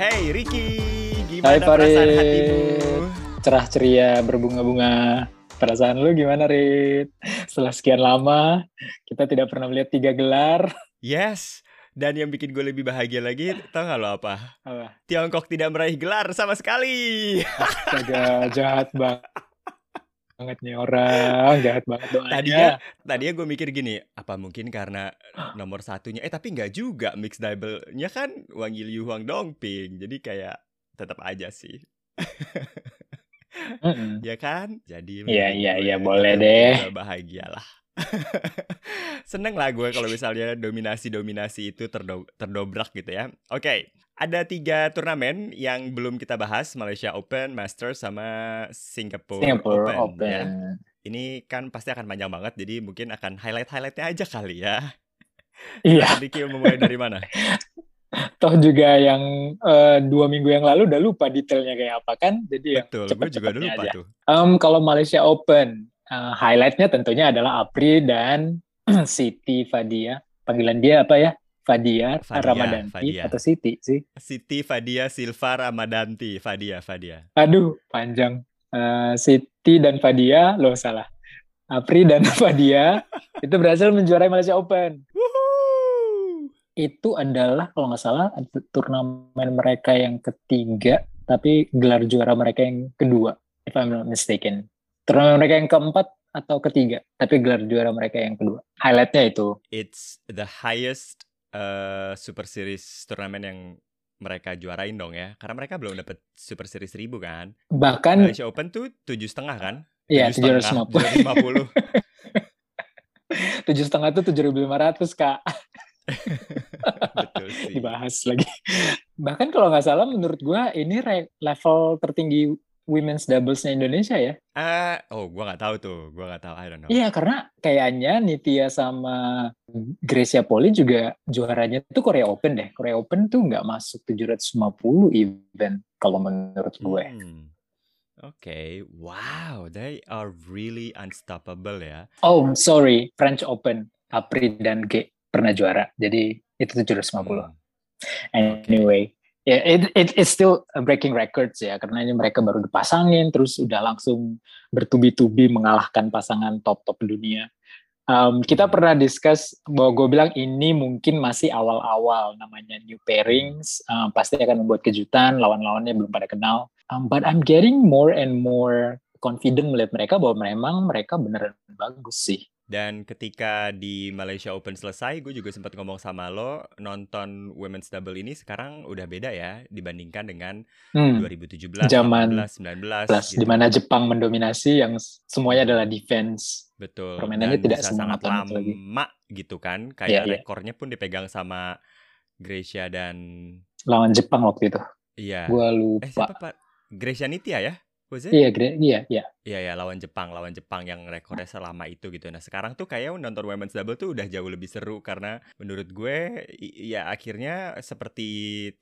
Hey Ricky, Hai gimana Farid. perasaan hatimu? Cerah ceria berbunga-bunga. Perasaan lu gimana, Rit? Setelah sekian lama, kita tidak pernah melihat tiga gelar. Yes, dan yang bikin gue lebih bahagia lagi, tau gak lo apa? Apa? Tiongkok tidak meraih gelar sama sekali. Astaga, jahat banget. Banget nih orang, jahat banget doanya. Tadinya, tadinya gue mikir gini, apa mungkin karena nomor satunya, eh tapi nggak juga mix double-nya kan Wang Yiliu Huang Dongping, jadi kayak tetap aja sih. Mm-mm. ya kan? Jadi Iya, iya, iya, boleh itu deh. udah bahagia lah. Seneng lah gue kalau misalnya dominasi-dominasi itu terdo- terdobrak gitu ya. Oke, ada tiga turnamen yang belum kita bahas, Malaysia Open, Masters, sama Singapore, Singapore Open. Open. ya. Ini kan pasti akan panjang banget, jadi mungkin akan highlight-highlightnya aja kali ya. Iya, Ricky mau mulai dari mana? toh juga yang eh, dua minggu yang lalu udah lupa detailnya kayak apa kan. Jadi yang Betul, gue juga udah lupa aja. tuh. Em, kalau Malaysia Open, eh, highlightnya tentunya adalah Apri dan Siti Fadia. Panggilan dia apa ya? Fadia, Fadia, Ramadanti Fadia. atau Siti sih? Siti Fadia Silva Ramadanti, Fadia, Fadia. Aduh, panjang. Eh, Siti dan Fadia, loh salah. Apri dan Fadia itu berhasil menjuarai Malaysia Open. Woohoo! Itu adalah kalau nggak salah turnamen mereka yang ketiga, tapi gelar juara mereka yang kedua, if I'm not mistaken. Turnamen mereka yang keempat atau ketiga, tapi gelar juara mereka yang kedua. Highlightnya itu. it's the highest uh, Super Series turnamen yang mereka juarain dong ya. Karena mereka belum dapat Super Series 1000 kan. Bahkan Malaysia Open tuh tujuh setengah kan? ya Tujuh setengah, 750. 750. Tujuh setengah itu 7.500 kak. Betul sih. Dibahas lagi. Bahkan kalau nggak salah menurut gua ini level tertinggi women's doublesnya Indonesia ya. Ah, oh gua nggak tahu tuh. Gua nggak tahu. I don't know. Iya karena kayaknya Nitya sama Gracia Poli juga juaranya itu Korea Open deh. Korea Open tuh nggak masuk 750 event kalau menurut gue. Hmm. Oke, wow, they are really unstoppable ya. Oh sorry, French Open Apri dan G pernah juara. Jadi itu 750. Hmm. Anyway, ya it, it it's still breaking records ya karena ini mereka baru dipasangin terus udah langsung bertubi-tubi mengalahkan pasangan top-top dunia. Um, kita Hmm. pernah discuss bahwa gue bilang ini mungkin masih awal-awal namanya new pairings um, pasti akan membuat kejutan lawan-lawannya belum pada kenal. Um, but I'm getting more and more confident melihat mereka bahwa memang mereka beneran bagus sih. Dan ketika di Malaysia Open selesai, gue juga sempat ngomong sama lo, nonton women's double ini sekarang udah beda ya dibandingkan dengan Hmm. 2017, Zaman 18, 19 Plus gitu. di mana Jepang mendominasi yang semuanya adalah defense. Betul. permainannya Dan tidak sangat banget lagi. lama gitu kan. Kayak Iya, iya. rekornya pun dipegang sama Gracia dan lawan Jepang waktu itu. iya. Gua Eh siapa lupa. Pak? Gracia Nitya ya? Was it? Iya, Gre- iya, iya. Iya ya lawan Jepang, lawan Jepang yang rekornya selama itu gitu. Nah sekarang tuh kayak nonton women's double tuh udah jauh lebih seru karena menurut gue ya akhirnya seperti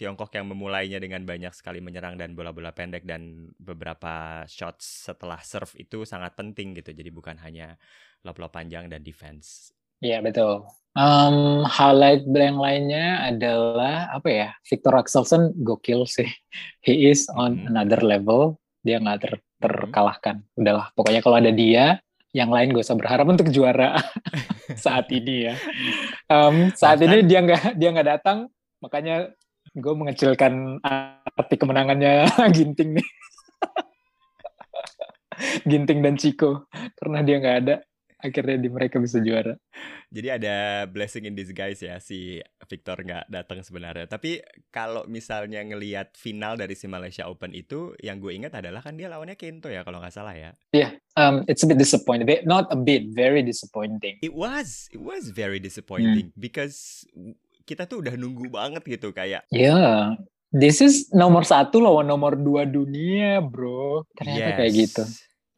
Tiongkok yang memulainya dengan banyak sekali menyerang dan bola-bola pendek dan beberapa shots setelah serve itu sangat penting gitu. Jadi bukan hanya lob-lob panjang dan defense. Iya, betul. Um, highlight yang lainnya adalah apa ya? Victor Axelsen gokil sih. He is on Mhm. another level. Dia nggak ter- terkalahkan. Udahlah, pokoknya kalau ada dia, yang lain gak usah berharap untuk juara saat ini ya. Um, saat Bahkan- ini dia nggak dia nggak datang, makanya gue mengecilkan arti kemenangannya Ginting nih. Ginting dan Chico karena dia nggak ada akhirnya di mereka bisa juara. Jadi ada blessing in disguise ya si Victor nggak datang sebenarnya. Tapi kalau misalnya ngelihat final dari si Malaysia Open itu, yang gue ingat adalah kan dia lawannya Kento ya kalau nggak salah ya. Um, it's a bit disappointing. Not a bit, very disappointing. It was, it was very disappointing because kita tuh udah nunggu banget gitu kayak Ya, this is nomor satu lawan nomor dua dunia, bro. Ternyata kayak gitu.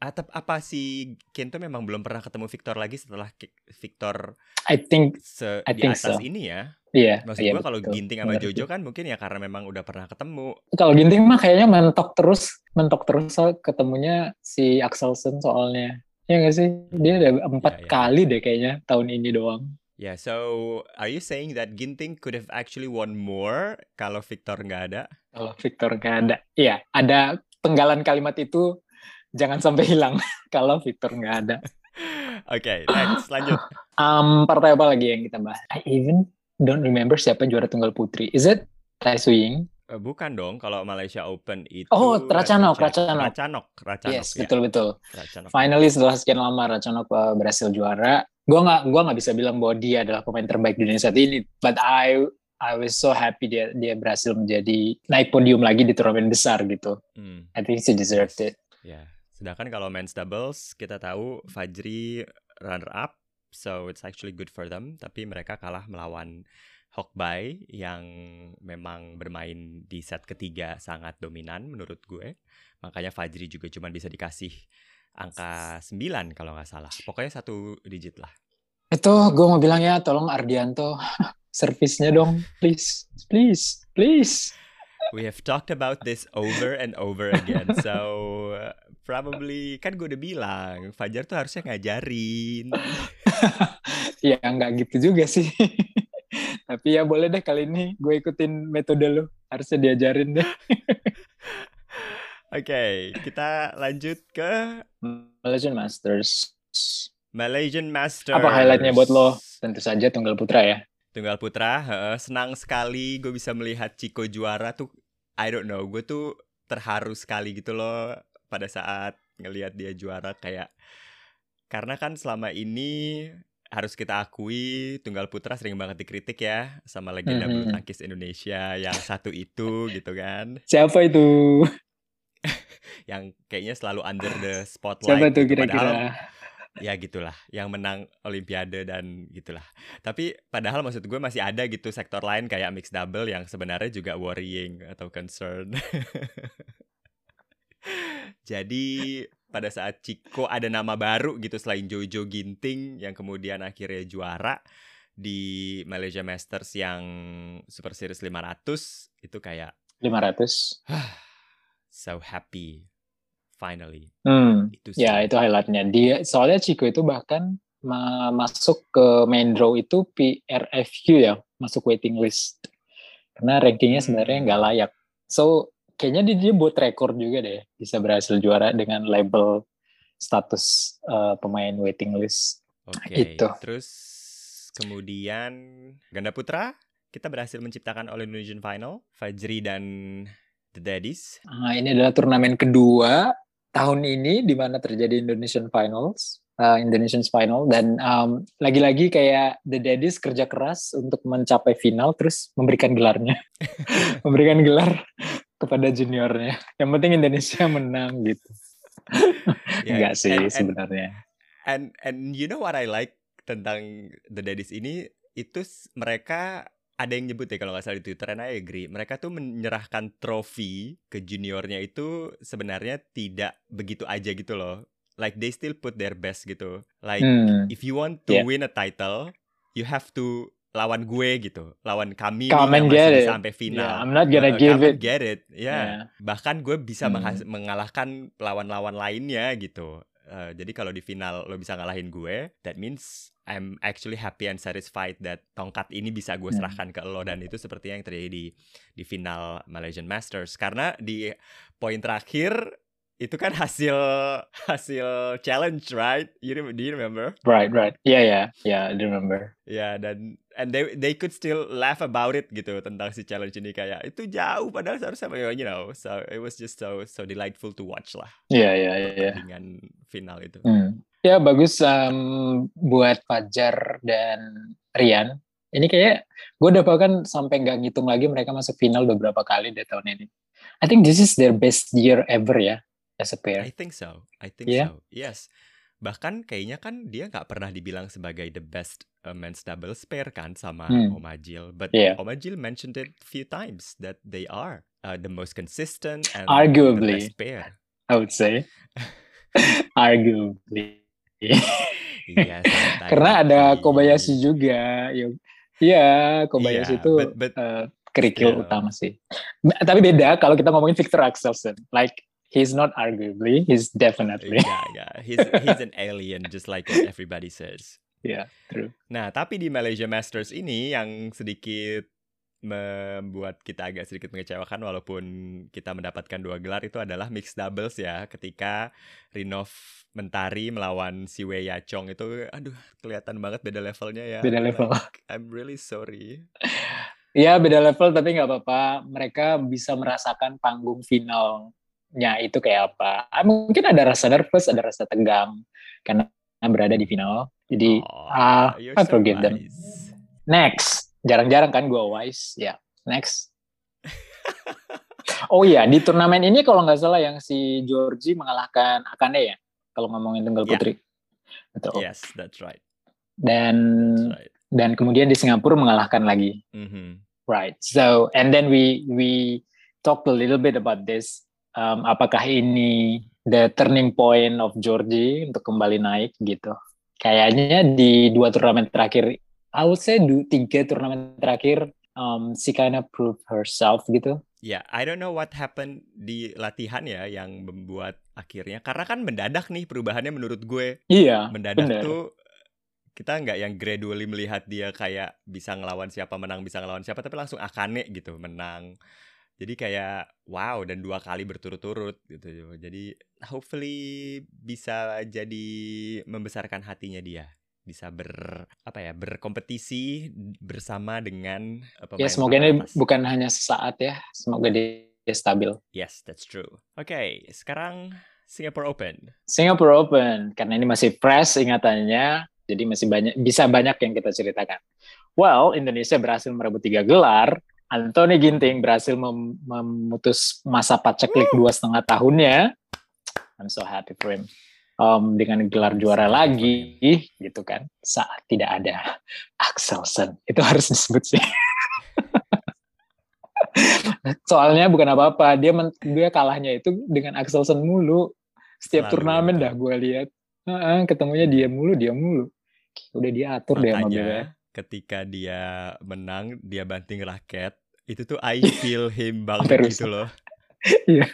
Atau apa si Kento memang belum pernah ketemu Victor lagi setelah Victor I think, se I di think atas so. ini ya. iya. Maksud iya, gue kalau. Ginting sama Mengerti. Jojo kan mungkin ya karena memang udah pernah ketemu. Kalau Ginting mah kayaknya mentok terus, mentok terus soal ketemunya si Axelsen soalnya. Ya nggak sih? Dia ada empat Iya, iya. kali deh kayaknya tahun ini doang. Yeah, so are you saying that Ginting could have actually won more kalau Victor nggak ada? Kalau Victor nggak ada, iya ada penggalan kalimat itu jangan sampai hilang kalau Victor nggak ada. Oke, okay, next lanjut. Um, partai apa lagi yang kita bahas? I even don't remember siapa juara tunggal putri. Is it Tai Suying? Uh, bukan dong, kalau Malaysia Open itu Oh, Racanok, Racanok. Racanok, Racanok. Yes, ya. betul betul. Racanok. Finally setelah sekian lama Racanok uh, berhasil juara. Gua nggak gua nggak bisa bilang bahwa dia adalah pemain terbaik di dunia saat ini, but I I was so happy dia dia berhasil menjadi naik podium lagi di turnamen besar gitu. Hmm. I think he deserved it. Yeah. Sedangkan kalau men's doubles kita tahu Fajri runner up, so it's actually good for them. Tapi mereka kalah melawan Hokbai yang memang bermain di set ketiga sangat dominan menurut gue. Makanya Fajri juga cuma bisa dikasih angka 9 kalau nggak salah. Pokoknya satu digit lah. Itu gue mau bilang ya, tolong Ardianto servisnya dong, please, please, please. We have talked about this over and over again, so probably kan gue udah bilang Fajar tuh harusnya ngajarin. ya nggak gitu juga sih. Tapi ya boleh deh kali ini gue ikutin metode lo. Harusnya diajarin deh. Oke, okay, kita lanjut ke Malaysian Masters. Malaysian Masters. Apa highlightnya buat lo? Tentu saja tunggal putra ya. Tunggal putra, uh, senang sekali gue bisa melihat Chico juara tuh. I don't know, gue tuh terharu sekali gitu loh pada saat ngelihat dia juara kayak karena kan selama ini harus kita akui tunggal putra sering banget dikritik ya sama legenda mm-hmm. bulu tangkis Indonesia yang satu itu gitu kan. Siapa itu? yang kayaknya selalu under the spotlight. Siapa itu gitu. kira-kira? Ya gitulah, yang menang Olimpiade dan gitulah. Tapi padahal maksud gue masih ada gitu sektor lain kayak mixed double yang sebenarnya juga worrying atau concern. Jadi pada saat Chico ada nama baru gitu selain Jojo Ginting yang kemudian akhirnya juara di Malaysia Masters yang Super Series 500 itu kayak 500 so happy finally hmm, itu sih. ya itu highlightnya dia soalnya Chico itu bahkan masuk ke main draw itu PRFQ ya masuk waiting list karena rankingnya sebenarnya nggak hmm. layak so kayaknya dia, dia buat rekor juga deh bisa berhasil juara dengan label status uh, pemain waiting list. Oke. Okay. Itu. Terus kemudian ganda putra kita berhasil menciptakan All Indonesian Final Fajri dan The Daddies. Nah, ini adalah turnamen kedua tahun ini di mana terjadi Indonesian Finals. Uh, Indonesian Final dan um, lagi-lagi kayak The Daddies kerja keras untuk mencapai final terus memberikan gelarnya memberikan gelar kepada juniornya. Yang penting Indonesia menang gitu. yeah, Enggak sih and, sebenarnya. And, and you know what I like tentang The Daddies ini itu mereka ada yang nyebut ya kalau nggak salah di Twitter and I agree. Mereka tuh menyerahkan trofi ke juniornya itu sebenarnya tidak begitu aja gitu loh. Like they still put their best gitu. Like hmm. if you want to yeah. win a title, you have to lawan gue gitu, lawan kami come nih yang masih sampai final. Yeah, I'm not gonna uh, give it. Get it, ya. Yeah. yeah. Bahkan gue bisa hmm. mengalahkan lawan-lawan lainnya gitu. Uh, jadi kalau di final lo bisa ngalahin gue, that means I'm actually happy and satisfied that tongkat ini bisa gue hmm. serahkan ke lo. Dan itu seperti yang terjadi di di final Malaysian Masters. Karena di poin terakhir itu kan hasil hasil challenge right? You do you remember? Right right. Yeah yeah. Yeah I do remember. Yeah, dan and they they could still laugh about it gitu tentang si challenge ini. Kayak itu jauh padahal seharusnya you know so it was just so so delightful to watch lah. Yeah yeah yeah, yeah. dengan final itu. Hmm. Ya bagus um, buat Fajar dan Rian ini kayak gue udah bahkan sampai nggak ngitung lagi mereka masuk final beberapa kali deh tahun ini I think this is their best year ever ya as a pair. I think so. I think yeah. so. Yes. Bahkan kayaknya kan dia nggak pernah dibilang sebagai the best uh, men's doubles pair kan sama hmm. Omajil. But yeah. Omajil mentioned it few times that they are uh, the most consistent and arguably the best pair. I would say. arguably. Iya, Karena ada Kobayashi juga. Iya, Kobayashi yeah, itu but, but, uh, kerikil still. utama sih. Tapi beda kalau kita ngomongin Victor Axelsen. Like he's not arguably he's definitely yeah yeah he's he's an alien just like everybody says Yeah, true. Nah, tapi di Malaysia Masters ini yang sedikit membuat kita agak sedikit mengecewakan walaupun kita mendapatkan dua gelar itu adalah mixed doubles ya ketika Rinov Mentari melawan si Wei Yachong itu aduh kelihatan banget beda levelnya ya Beda level. Like, I'm really sorry Ya beda level tapi nggak apa-apa. Mereka bisa merasakan panggung finalnya itu kayak apa. Ah, Mungkin ada rasa nervous, ada rasa tegang karena berada di final. Jadi oh, you're I so forgive them. next. Jarang-jarang kan gue wise. Ya, next. oh iya, di turnamen ini kalau nggak salah yang si Georgie mengalahkan Akane ya. Kalau ngomongin tunggal Ya. putri. Betul. yes that's right Dan that's right dan kemudian di Singapura mengalahkan lagi. Mhm. Right. So and then we we talked a little bit about this. Um, apakah ini the turning point of Georgie untuk kembali naik gitu? Kayaknya di dua turnamen terakhir, I would say du, tiga turnamen terakhir, um, she kind of proved herself gitu. Ya, I don't know what happened di latihan ya yang membuat akhirnya karena kan mendadak nih perubahannya menurut gue. Iya. mendadak bener. tuh kita nggak yang gradually melihat dia kayak bisa ngelawan siapa menang bisa ngelawan siapa tapi langsung Akane gitu menang jadi kayak wow dan dua kali berturut-turut gitu jadi hopefully bisa jadi membesarkan hatinya dia bisa ber apa ya berkompetisi bersama dengan pemain Ya semoga ini bukan hanya sesaat ya. Semoga dia, dia stabil. yes that's true oke sekarang Singapore Open Singapore Open karena ini masih fresh ingatannya, jadi masih banyak bisa banyak yang kita ceritakan. Well, Indonesia berhasil merebut tiga gelar. Anthony Ginting berhasil mem- memutus masa paceklik dua setengah tahunnya. I'm so happy for him. Um, dengan gelar juara lagi, gitu kan. Saat tidak ada Axelsen, itu harus disebut sih. Soalnya bukan apa-apa, dia men- dia kalahnya itu dengan Axelsen mulu. Setiap Selalu turnamen gitu. dah gue lihat. Heeh, ketemunya dia mulu, dia mulu. Udah dia atur deh sama. Makanya ketika dia menang, dia banting raket, itu tuh I feel him banget gitu loh. Iya,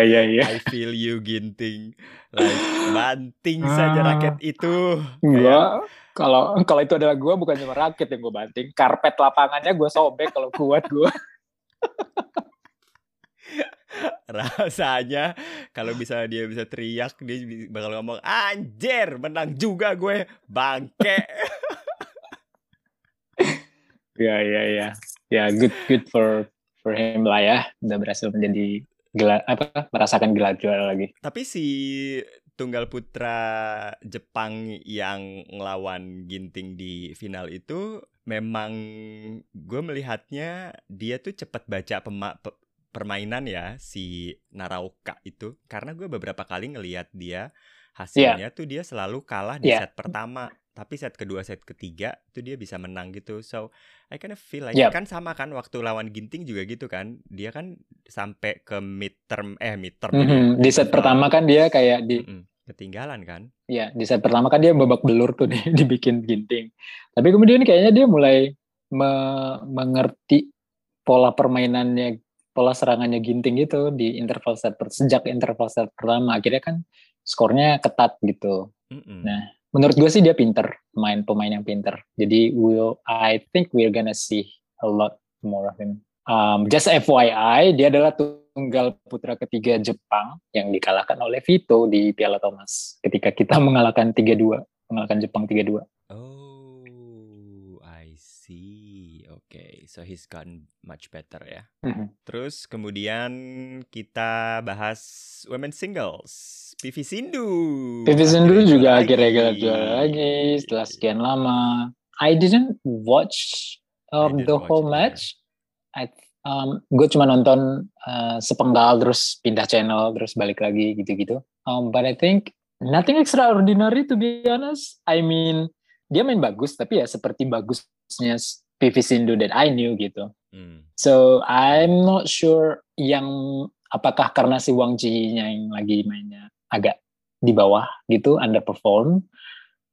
iya, iya. I feel you ginting. Like banting saja Ah. raket itu. Enggak. Kalau kalau itu adalah gue bukan cuma rakit yang gue banting, karpet lapangannya gue sobek kalau kuat gue. Rasanya kalau bisa dia bisa teriak, dia bakal ngomong, "Anjir, menang juga gue, bangke." Iya, iya, iya. Ya, good good for for him lah ya. Udah berhasil menjadi gelar apa? Merasakan gelar juara lagi. Tapi si tunggal putra Jepang yang ngelawan Ginting di final itu memang gue melihatnya dia tuh cepat baca pema- pe- permainan ya si Naraoka itu karena gue beberapa kali ngelihat dia hasilnya tuh dia selalu kalah di Iya. set pertama tapi set kedua set ketiga tuh dia bisa menang gitu so I kind of feel like Yep. kan sama kan waktu lawan Ginting juga gitu kan dia kan sampai ke midterm eh midterm Mhm, Di set pertama kan dia kayak di Mm-mm, ketinggalan kan ya di set pertama kan dia babak belur tuh di, dibikin ginting. Tapi kemudian kayaknya dia mulai me- mengerti pola permainannya, pola serangannya ginting gitu di interval set per- sejak interval set pertama. Akhirnya kan skornya ketat gitu. Mm-mm. Nah, menurut gue sih dia pinter, main pemain yang pinter. Jadi will I think we're gonna see a lot more of him. Um, just FYI, dia adalah tunggal putra ketiga Jepang yang dikalahkan oleh Vito di Piala Thomas ketika kita mengalahkan 3-2, mengalahkan Jepang 3-2. Oh, I see. So he's gotten much better ya. Mhm. Terus kemudian kita bahas women singles. Pivi Sindu. Vivi Sindu akhirnya juga akhirnya lagi. juara lagi setelah sekian lama. I didn't watch um, I didn't the watch whole it match. I um, gue cuma nonton uh, sepenggal terus pindah channel terus balik lagi gitu-gitu. Um, but I think nothing extraordinary to be honest. I mean dia main bagus tapi ya seperti bagusnya Pivi Sindu that I knew gitu. Hmm. So I'm not sure yang apakah karena si Wang Ji-nya yang lagi mainnya agak di bawah gitu underperform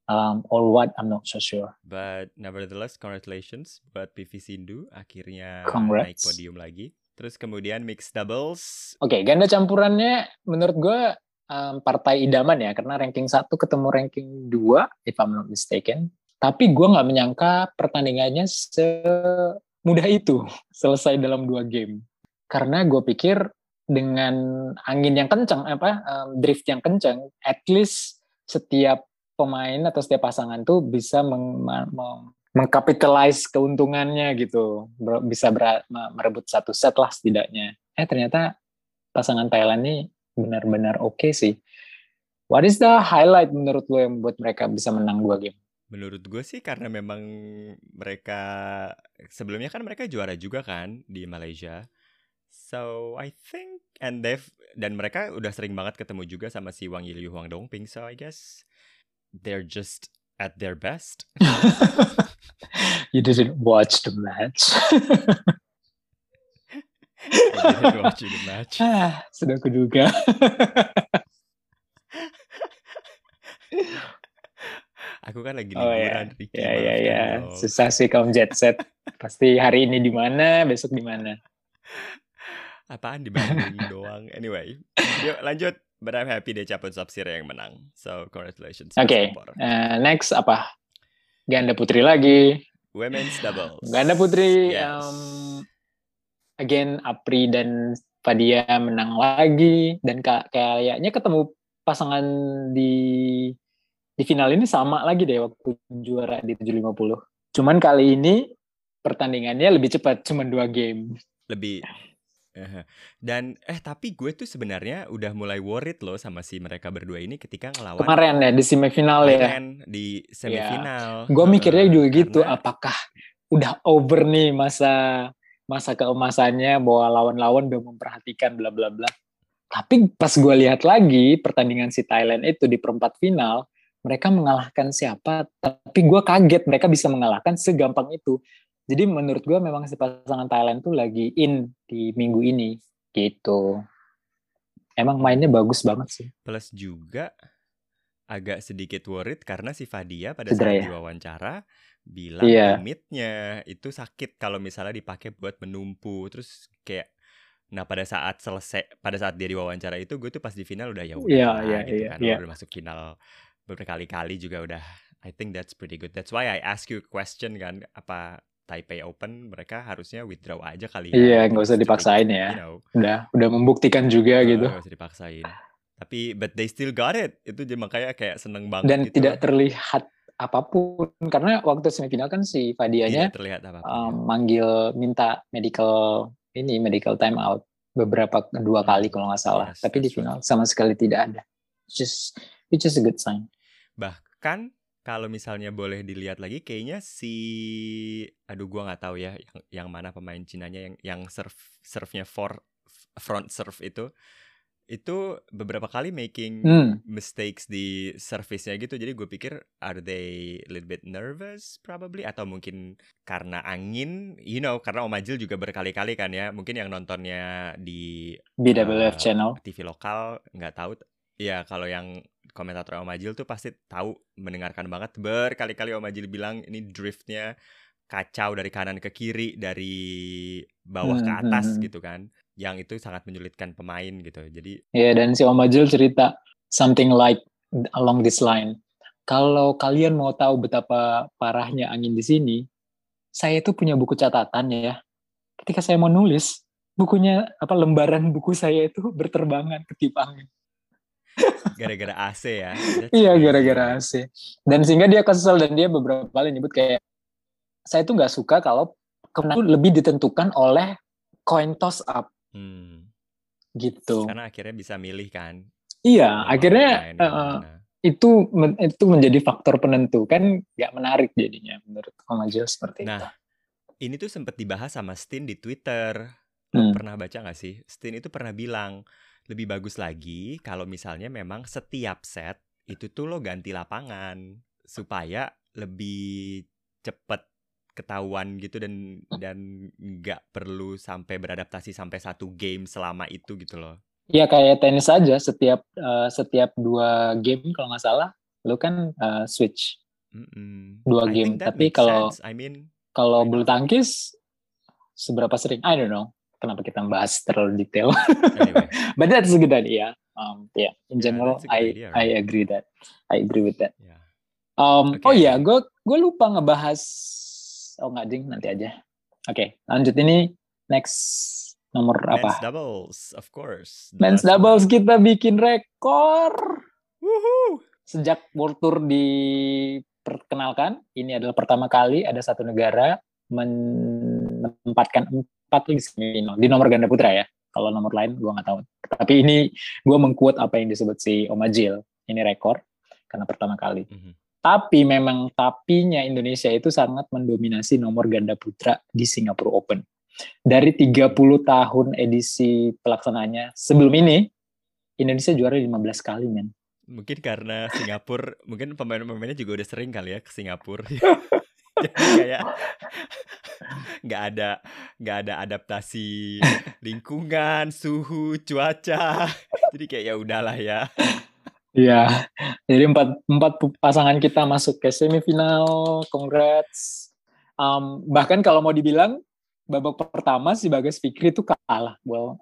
um, or what I'm not so sure. But nevertheless, congratulations buat Pivi Sindu akhirnya Congrats. naik podium lagi. Terus kemudian mixed doubles. Oke, ganda campurannya menurut gue um, partai idaman ya karena ranking satu ketemu ranking dua if I'm not mistaken. Tapi gue nggak menyangka pertandingannya semudah itu selesai dalam dua game. Karena gue pikir dengan angin yang kencang apa um, drift yang kencang, at least setiap pemain atau setiap pasangan tuh bisa meng, meng, mengkapitalize keuntungannya gitu, bisa merebut satu set lah setidaknya. Eh ternyata pasangan Thailand ini benar-benar oke okay sih. What is the highlight menurut lo yang buat mereka bisa menang dua game? Menurut gue sih karena memang mereka sebelumnya kan mereka juara juga kan di Malaysia. So I think and they've dan mereka udah sering banget ketemu juga sama si Wang Yiliu Huang Dongping. So I guess they're just at their best. you didn't watch the match. I didn't watch the match. Ah, sudah kuduga. Aku kan lagi Oh ya, liburan, Ricky. ya ya maafkan ya. dong. Susah sih kaum jet set. Pasti hari ini di mana, besok di mana. Apaan di doang. Anyway, yuk lanjut. But I'm happy deh Capon Sapsir yang menang. So congratulations. Oke, Singapore. eh, next apa? Ganda putri lagi. Women's doubles. Ganda putri, Yes. um, again Apri dan Fadia menang lagi dan ka- kayaknya ketemu pasangan di di final ini sama lagi deh waktu juara di 750. Cuman kali ini pertandingannya lebih cepat, cuma dua game. lebih dan eh tapi gue tuh sebenarnya udah mulai worried loh sama si mereka berdua ini ketika ngelawan Kemarin ya di semifinal ya. Di semifinal. Gue mikirnya juga gitu, karena- apakah udah over nih masa masa keemasannya bahwa lawan-lawan udah memperhatikan bla bla bla. Tapi pas gue lihat lagi pertandingan si Thailand itu di perempat final, mereka mengalahkan siapa? Tapi gue kaget mereka bisa mengalahkan segampang itu. Jadi menurut gue memang si pasangan Thailand tuh lagi in di minggu ini gitu. Emang mainnya bagus banget sih. plus juga agak sedikit worried karena si Fadia pada Cedera saat ya? diwawancara bilang Iya. limitnya itu sakit kalau misalnya dipakai buat menumpu terus kayak nah pada saat selesai pada saat dia diwawancara itu gue tuh pas di final udah ya udah Iya, lah iya, gitu iya, kan iya. udah masuk final berkali-kali juga udah I think that's pretty good that's why I ask you a question kan apa Taipei Open mereka harusnya withdraw aja kali ya Iya, nggak usah dipaksain ya. you know Udah udah membuktikan juga Eh, gitu. nggak usah dipaksain. Tapi but they still got it. Itu dia makanya kayak seneng banget dan gitu. tidak terlihat apa pun karena waktu semifinal kan si Fadianya Tidak terlihat apa-apa. um, manggil minta medical ini medical time out beberapa dua Hmm. kali kalau nggak salah Yes, tapi di final sama sekali tidak ada It's just it's just a good sign Bahkan kalau misalnya boleh dilihat lagi kayaknya si aduh gua nggak tahu ya yang yang mana pemain Cinanya yang yang serve serve-nya for front serve itu itu beberapa kali making hmm. mistakes di service-nya gitu. Jadi gue pikir are they a little bit nervous probably atau mungkin karena angin, you know, karena Om Ajil juga berkali-kali kan ya. Mungkin yang nontonnya di BWF Eh, channel TV lokal nggak tahu. Ya kalau yang komentator Om Ajil tuh pasti tahu mendengarkan banget berkali-kali Om Ajil bilang ini driftnya kacau dari kanan ke kiri dari bawah ke Hmm, atas hmm, hmm. gitu kan. Yang itu sangat menyulitkan pemain gitu. Jadi ya dan si Om Ajil cerita something like along this line kalau kalian mau tahu betapa parahnya angin di sini saya itu punya buku catatan ya ketika saya mau nulis bukunya apa lembaran buku saya itu berterbangan ketiup angin gara-gara AC ya. Iya gara-gara AC. Dan sehingga dia kesel dan dia beberapa kali nyebut kayak saya tuh nggak suka kalau kemenangan itu lebih ditentukan oleh coin toss up Hmm. gitu. Karena akhirnya bisa milih kan. Iya, mau akhirnya main mana. itu men- itu menjadi faktor penentu kan nggak menarik jadinya menurut Om Ajil seperti itu. Nah, ini tuh sempat dibahas sama Stin di Twitter. Hmm. pernah baca nggak sih? Stin itu pernah bilang lebih bagus lagi kalau misalnya memang setiap set itu tuh lo ganti lapangan supaya lebih cepet ketahuan gitu dan dan nggak perlu sampai beradaptasi sampai satu game selama itu gitu loh. Iya kayak tenis aja setiap eh, setiap dua game kalau nggak salah lu kan eh, switch Mm-mm. Dua I game, tapi kalau-. I mean, kalau bulu tangkis seberapa sering I don't know kenapa kita bahas terlalu detail anyway. but that's a good idea Um, yeah, in Yeah, general, I idea, I agree that. I agree with that. Yeah. Um, Oh Oke. iya, gue gue lupa ngebahas. Oh nggak ding, nanti aja. Oke, lanjut ini next nomor Men's apa? doubles, of course. the Men's doubles one. kita bikin rekor Woohoo! sejak World Tour diperkenalkan. Ini adalah pertama kali ada satu negara menempatkan empat di semifinal di nomor ganda putra ya. Kalau nomor lain gue nggak tahu. Tapi ini gue mengquote apa yang disebut si Om Ajil. Ini rekor karena pertama kali. Mhm. Tapi memang tapinya Indonesia itu sangat mendominasi nomor ganda putra di Singapura Open. Dari 30 tahun edisi pelaksanaannya sebelum ini, Indonesia juara 15 kali, men. Mungkin karena Singapura, mungkin pemain-pemainnya juga udah sering kali ya ke Singapura. Kayak nggak ada nggak ada adaptasi lingkungan, suhu, cuaca. Jadi kayak ya udahlah ya. Iya. Jadi empat, empat pasangan kita masuk ke semifinal. Congrats. Um, bahkan kalau mau dibilang babak pertama si Bagas Fikri itu kalah. Well,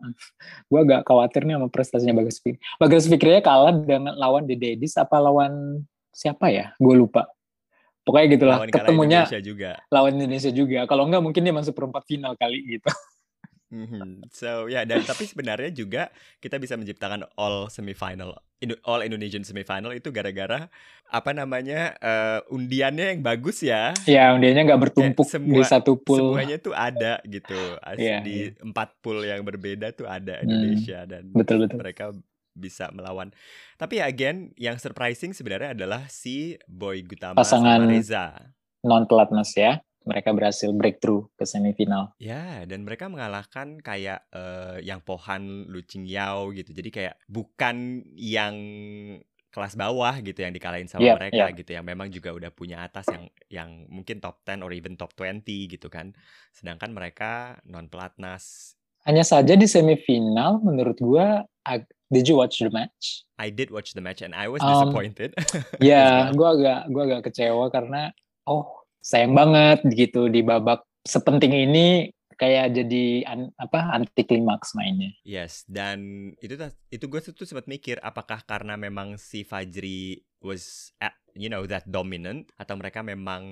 gue agak khawatir nih sama prestasinya Bagas Fikri. Bagas Fikri kalah dengan lawan Dede Edis apa lawan siapa ya? Gue lupa. Pokoknya gitulah. Lawan Ketemunya Indonesia juga. lawan Indonesia juga. Kalau enggak mungkin dia masuk perempat final kali gitu. Mhm. So ya dan tapi sebenarnya juga kita bisa menciptakan all semifinal, all Indonesian semifinal itu gara-gara apa namanya eh, undiannya yang bagus ya. ya, undiannya nggak bertumpuk semua- di satu pool. Semuanya tuh ada gitu. Iya, di empat pool yang berbeda tuh ada Hmm. Indonesia dan Betul betul. mereka bisa melawan. Tapi ya again yang surprising sebenarnya adalah si Boy Gutama Pasangan- sama Reza. Non pelatnas ya. Mereka berhasil breakthrough ke semifinal. Ya, dan mereka mengalahkan kayak eh, yang Pohan, Lu Yao gitu. Jadi kayak bukan yang kelas bawah gitu yang dikalahin sama Iya, mereka iya. gitu yang memang juga udah punya atas yang yang mungkin top 10 or even top 20 gitu kan. Sedangkan mereka non pelatnas. Hanya saja di semifinal menurut gua ag- did you watch the match? I did watch the match and I was Um, disappointed. Ya, well. gua agak gua agak kecewa karena oh, sayang banget gitu di babak sepenting ini kayak jadi an- apa anti klimaks mainnya. Yes, dan itu itu gue tuh sempat mikir apakah karena memang si Fajri was at, you know that dominant atau mereka memang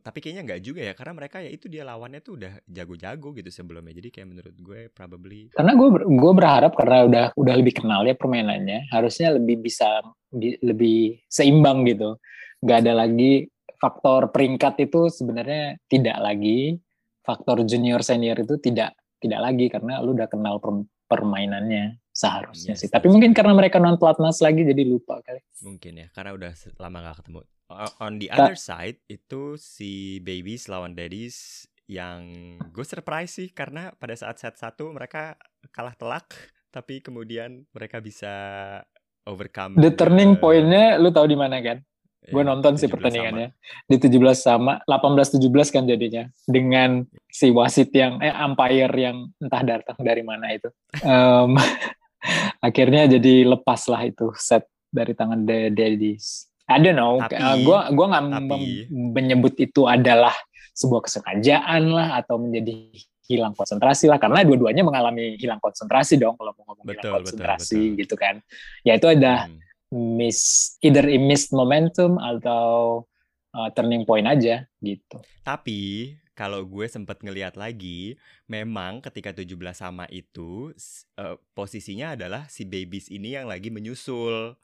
tapi kayaknya nggak juga ya karena mereka ya itu dia lawannya tuh udah jago-jago gitu sebelumnya jadi kayak menurut gue probably Karena gue gue berharap karena udah udah lebih kenal ya permainannya, harusnya lebih bisa bi- lebih seimbang gitu. Gak ada lagi faktor peringkat itu sebenarnya tidak lagi faktor junior senior itu tidak tidak lagi karena lu udah kenal per- permainannya seharusnya Yes, sih. Tapi that's mungkin karena mereka non pelatnas lagi jadi lupa kali. mungkin ya karena udah lama nggak ketemu. On the Ta- other side itu si Babies lawan Daddies yang gue surprise sih karena pada saat set satu mereka kalah telak tapi kemudian mereka bisa overcome The turning the- pointnya lu tahu di mana kan? Gue ya, nonton sih 17 sama. pertandingannya di 17 sama 18-17 kan jadinya dengan si wasit yang eh umpire yang entah datang dari mana itu. Em, akhirnya jadi lepas lah itu set dari tangan The Daddies. I don't know. Tapi- eh, gua gua nggak menyebut itu adalah sebuah kesengajaan lah atau menjadi hilang konsentrasi lah karena dua-duanya mengalami hilang konsentrasi dong kalau mau ngomong Betul, hilang betul, konsentrasi betul. gitu kan. Ya itu ada Hmm. miss either missed momentum atau uh, turning point aja gitu. Tapi kalau gue sempet ngeliat lagi, memang ketika 17 sama itu eh, posisinya adalah si babies ini yang lagi menyusul.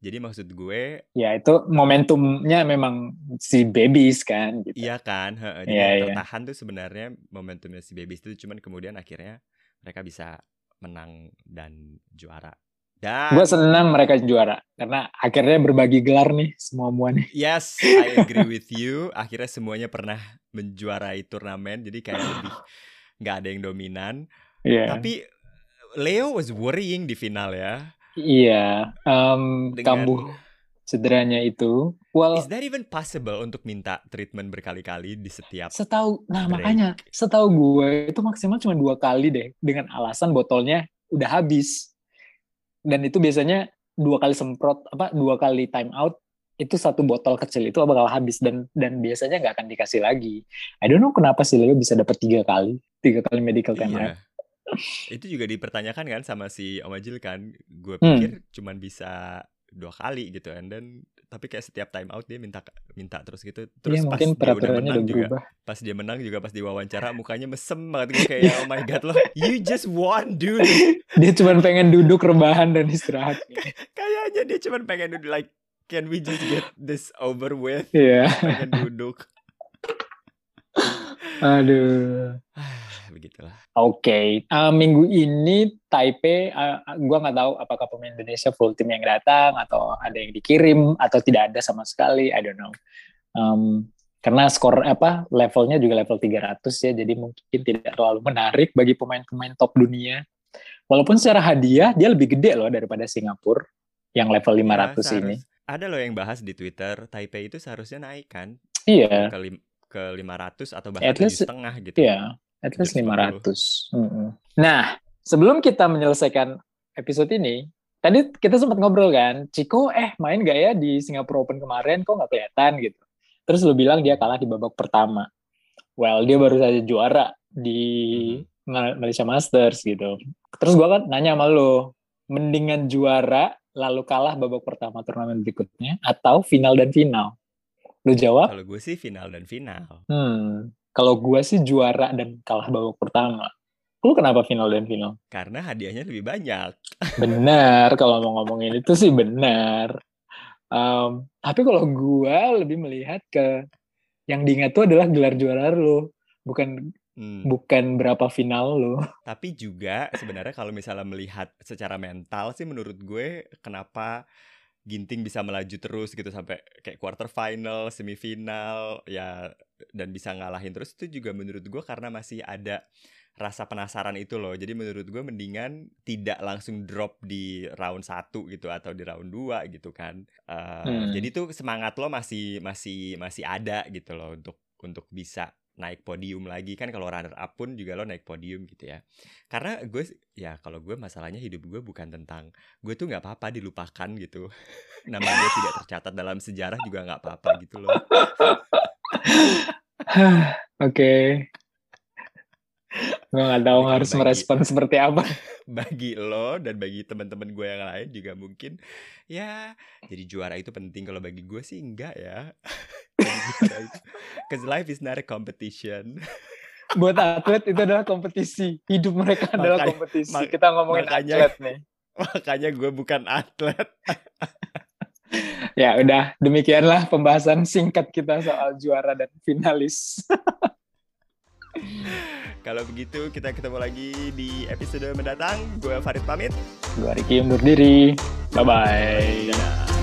Jadi maksud gue, Ya itu momentumnya memang si babies kan gitu. iya kan, heeh, jadi yang iya. tertahan tuh sebenarnya momentumnya si babies itu cuman kemudian akhirnya mereka bisa menang dan juara. Dan Gue senang mereka juara karena akhirnya berbagi gelar nih semua muanya. Yes, I agree with you. Akhirnya semuanya pernah menjuarai turnamen, jadi kayak lebih nggak ada yang dominan. Iya. Tapi Leo was worrying di final ya. Iya. Em, Dengan kambuh cederanya itu. Well, Is that even possible untuk minta treatment berkali-kali di setiap? setahu nah break? makanya setahu gue itu maksimal cuma dua kali deh dengan alasan botolnya udah habis dan itu biasanya dua kali semprot apa dua kali time out itu satu botol kecil itu bakal habis dan dan biasanya nggak akan dikasih lagi I don't know kenapa sih Leo bisa dapat tiga kali tiga kali medical time out Iya. itu juga dipertanyakan kan sama si Om Ajil kan. Gue Hmm. pikir cuman bisa dua kali gitu kan dan tapi kayak setiap time out dia minta minta terus gitu. Terus Iya pas mungkin dia udah menang udah juga berubah. pas dia menang juga pas diwawancara mukanya mesem banget gue kayak oh my god lo you just won dude Dia cuma pengen duduk rebahan dan istirahat. kayaknya dia cuma pengen duduk like can we just get this over with Iya. pengen duduk Aduh. begitulah Oke, eh, minggu ini Taipei, eh, gua nggak tahu apakah pemain Indonesia full tim yang datang atau ada yang dikirim atau tidak ada sama sekali, I don't know. Em, karena skor apa levelnya juga level 300 ya, jadi mungkin tidak terlalu menarik bagi pemain-pemain top dunia. Walaupun secara hadiah dia lebih gede loh daripada Singapura yang level 500 Ya, ini. ada loh yang bahas di Twitter Taipei itu seharusnya naik kan Iya, ke ke 500 atau bahkan tujuh setengah gitu iya, at least 750. 500. Mm-mm. Nah, sebelum kita menyelesaikan episode ini, tadi kita sempat ngobrol kan, Ciko eh main gak ya di Singapura Open kemarin, kok nggak kelihatan gitu. Terus lu bilang dia kalah di babak pertama. Well, dia baru saja juara di Ma- Malaysia Masters gitu. Terus gua kan nanya sama lu, mendingan juara lalu kalah babak pertama turnamen berikutnya atau final dan final? Lu jawab, kalau gue sih final dan final hmm, kalau gua sih juara dan kalah babak pertama. Lu kenapa final dan final? karena hadiahnya lebih banyak Benar, kalau mau ngomongin itu sih benar. Em, tapi kalau gua lebih melihat ke yang diingat tuh adalah gelar juara lo, bukan Hmm. bukan berapa final lo. Tapi juga sebenarnya kalau misalnya melihat secara mental sih menurut gue kenapa Ginting bisa melaju terus gitu sampai kayak quarter final, semifinal ya dan bisa ngalahin terus itu juga menurut gue karena masih ada rasa penasaran itu loh. Jadi menurut gue mendingan tidak langsung drop di round 1 gitu atau di round 2 gitu kan. Eh, Hmm. Jadi tuh semangat lo masih masih masih ada gitu loh untuk untuk bisa naik podium lagi. Kan kalau runner up pun juga lo naik podium gitu ya. Karena gue ya kalau gue masalahnya hidup gue bukan tentang gue tuh nggak apa-apa dilupakan gitu. Nama gue tidak tercatat dalam sejarah juga nggak apa-apa gitu loh. Oke. Gue nggak tahu Jadi harus bagi- merespon seperti apa. bagi lo dan bagi teman-teman gue yang lain juga mungkin ya jadi juara itu penting kalau bagi gue sih enggak ya Cause life is not a competition Buat atlet itu adalah kompetisi. Hidup mereka adalah Makanya- kompetisi. mak- Kita ngomongin makanya- atlet nih. makanya gue bukan atlet Ya udah, demikianlah pembahasan singkat kita soal juara dan finalis. Kalau begitu kita ketemu lagi di episode mendatang gue Farid pamit Gue Riki undur diri. Bye-bye. Dadah.